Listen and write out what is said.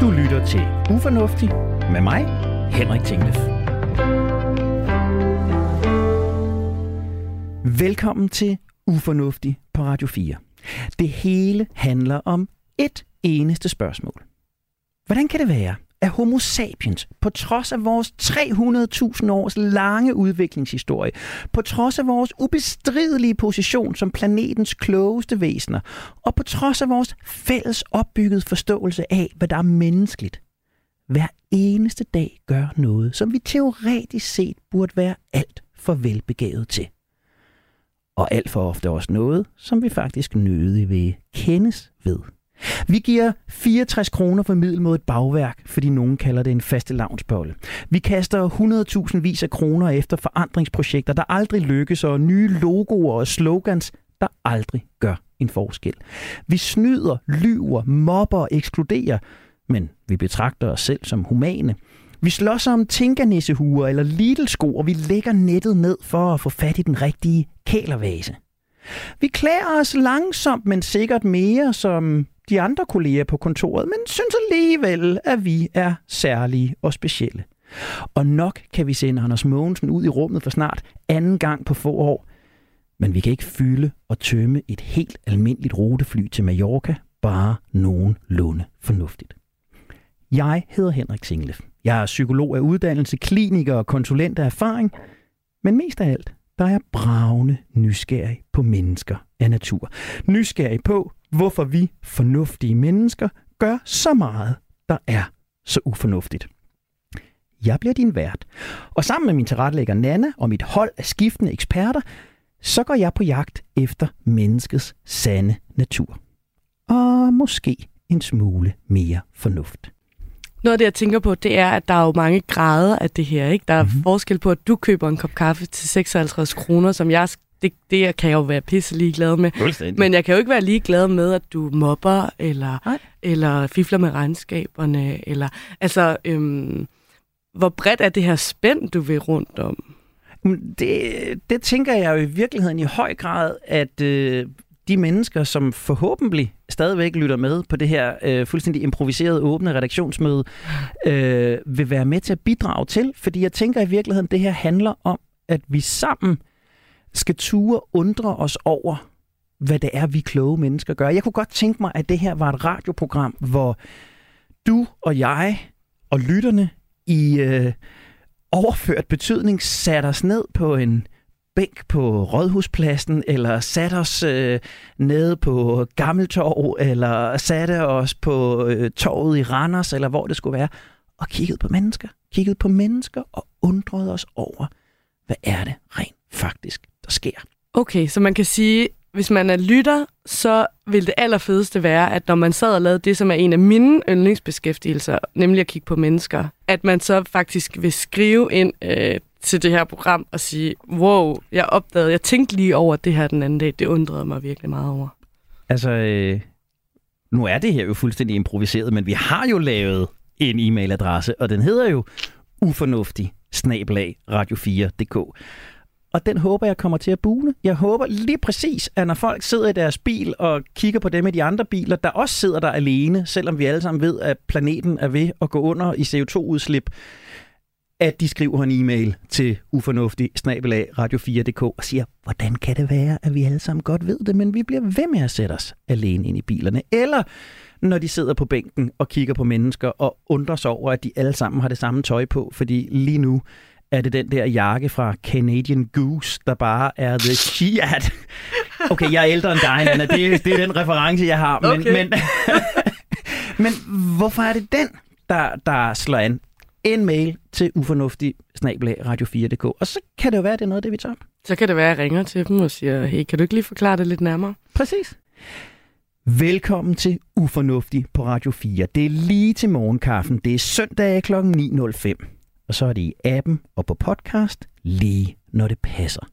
Du lytter til Ufornuftig med mig, Henrik Tinglef. Velkommen til Ufornuftig på Radio 4. Det hele handler om et eneste spørgsmål. Hvordan kan det være, at Homo sapiens, på trods af vores 300.000 års lange udviklingshistorie, på trods af vores ubestridelige position som planetens klogeste væsener, og på trods af vores fælles opbyggede forståelse af, hvad der er menneskeligt, hver eneste dag gør noget, som vi teoretisk set burde være alt for velbegavet til. Og alt for ofte også noget, som vi faktisk nødig vil kendes ved. Vi giver 64 kroner for middel mod et bagværk, fordi nogen kalder det en faste lavnsbolle. Vi kaster 100.000 vis af kroner efter forandringsprojekter, der aldrig lykkes, og nye logoer og slogans, der aldrig gør en forskel. Vi snyder, lyver, mobber og ekskluderer, men vi betragter os selv som humane. Vi slås om tinkernissehuer eller Lidl-sko, og vi lægger nettet ned for at få fat i den rigtige kælervase. Vi klæder os langsomt, men sikkert mere som de andre kolleger på kontoret, men synes alligevel, at vi er særlige og specielle. Og nok kan vi sende Anders Mogensen ud i rummet for snart anden gang på få år, men vi kan ikke fylde og tømme et helt almindeligt rutefly til Mallorca, bare nogenlunde fornuftigt. Jeg hedder Henrik Singlef. Jeg er psykolog af uddannelse, kliniker og konsulent af erfaring, men mest af alt, der er bravende nysgerrig på mennesker af natur. Nysgerrig på, hvorfor vi fornuftige mennesker gør så meget, der er så ufornuftigt. Jeg bliver din vært, og sammen med min tilrettelægger Nana og mit hold af skiftende eksperter, så går jeg på jagt efter menneskets sande natur. Og måske en smule mere fornuft. Noget af det, jeg tænker på, det er, at der er jo mange grader af det her. Ikke? Der er mm-hmm. forskel på, at du køber en kop kaffe til 56 kroner, som jeg det, det kan jeg jo være pisse glad med. Men jeg kan jo ikke være lige glad med, at du mobber, eller, eller fifler med regnskaberne, eller altså, øhm, hvor bredt er det her spænd, du vil rundt om? Det, det tænker jeg jo i virkeligheden i høj grad, at øh, de mennesker, som forhåbentlig stadigvæk lytter med på det her øh, fuldstændig improviserede åbne redaktionsmøde, øh, vil være med til at bidrage til. Fordi jeg tænker i virkeligheden, det her handler om, at vi sammen skal ture undre os over, hvad det er, vi kloge mennesker gør. Jeg kunne godt tænke mig, at det her var et radioprogram, hvor du og jeg og lytterne i øh, overført betydning satte os ned på en bænk på Rådhuspladsen, eller satte os øh, nede på Gammeltorv, eller satte os på øh, torvet i Randers, eller hvor det skulle være, og kiggede på mennesker. Kiggede på mennesker og undrede os over, hvad er det rent faktisk, der sker. Okay, så man kan sige, hvis man er lytter, så vil det allerfedeste være, at når man sad og lavede det, som er en af mine yndlingsbeskæftigelser, nemlig at kigge på mennesker, at man så faktisk vil skrive ind øh, til det her program og sige, wow, jeg opdagede, jeg tænkte lige over det her den anden dag. Det undrede mig virkelig meget over. Altså, øh, nu er det her jo fuldstændig improviseret, men vi har jo lavet en e-mailadresse, og den hedder jo ufornuftig radio4.dk. Og den håber jeg kommer til at bune. Jeg håber lige præcis, at når folk sidder i deres bil og kigger på dem i de andre biler, der også sidder der alene, selvom vi alle sammen ved, at planeten er ved at gå under i CO2-udslip, at de skriver en e-mail til ufornuftig snabelag radio4.dk og siger, hvordan kan det være, at vi alle sammen godt ved det, men vi bliver ved med at sætte os alene ind i bilerne. Eller når de sidder på bænken og kigger på mennesker og undrer sig over, at de alle sammen har det samme tøj på, fordi lige nu er det den der jakke fra Canadian Goose, der bare er the shit. Okay, jeg er ældre end dig, Anna. Det, det er den reference, jeg har. Men, okay. men, men hvorfor er det den, der, der slår an? En mail til ufornuftig radio4.dk. Og så kan det jo være, at det er noget af det, vi tager. Så kan det være, at jeg ringer til dem og siger, hey, kan du ikke lige forklare det lidt nærmere? Præcis. Velkommen til Ufornuftig på Radio 4. Det er lige til morgenkaffen. Det er søndag kl. 9.05 og så er det i appen og på podcast lige når det passer.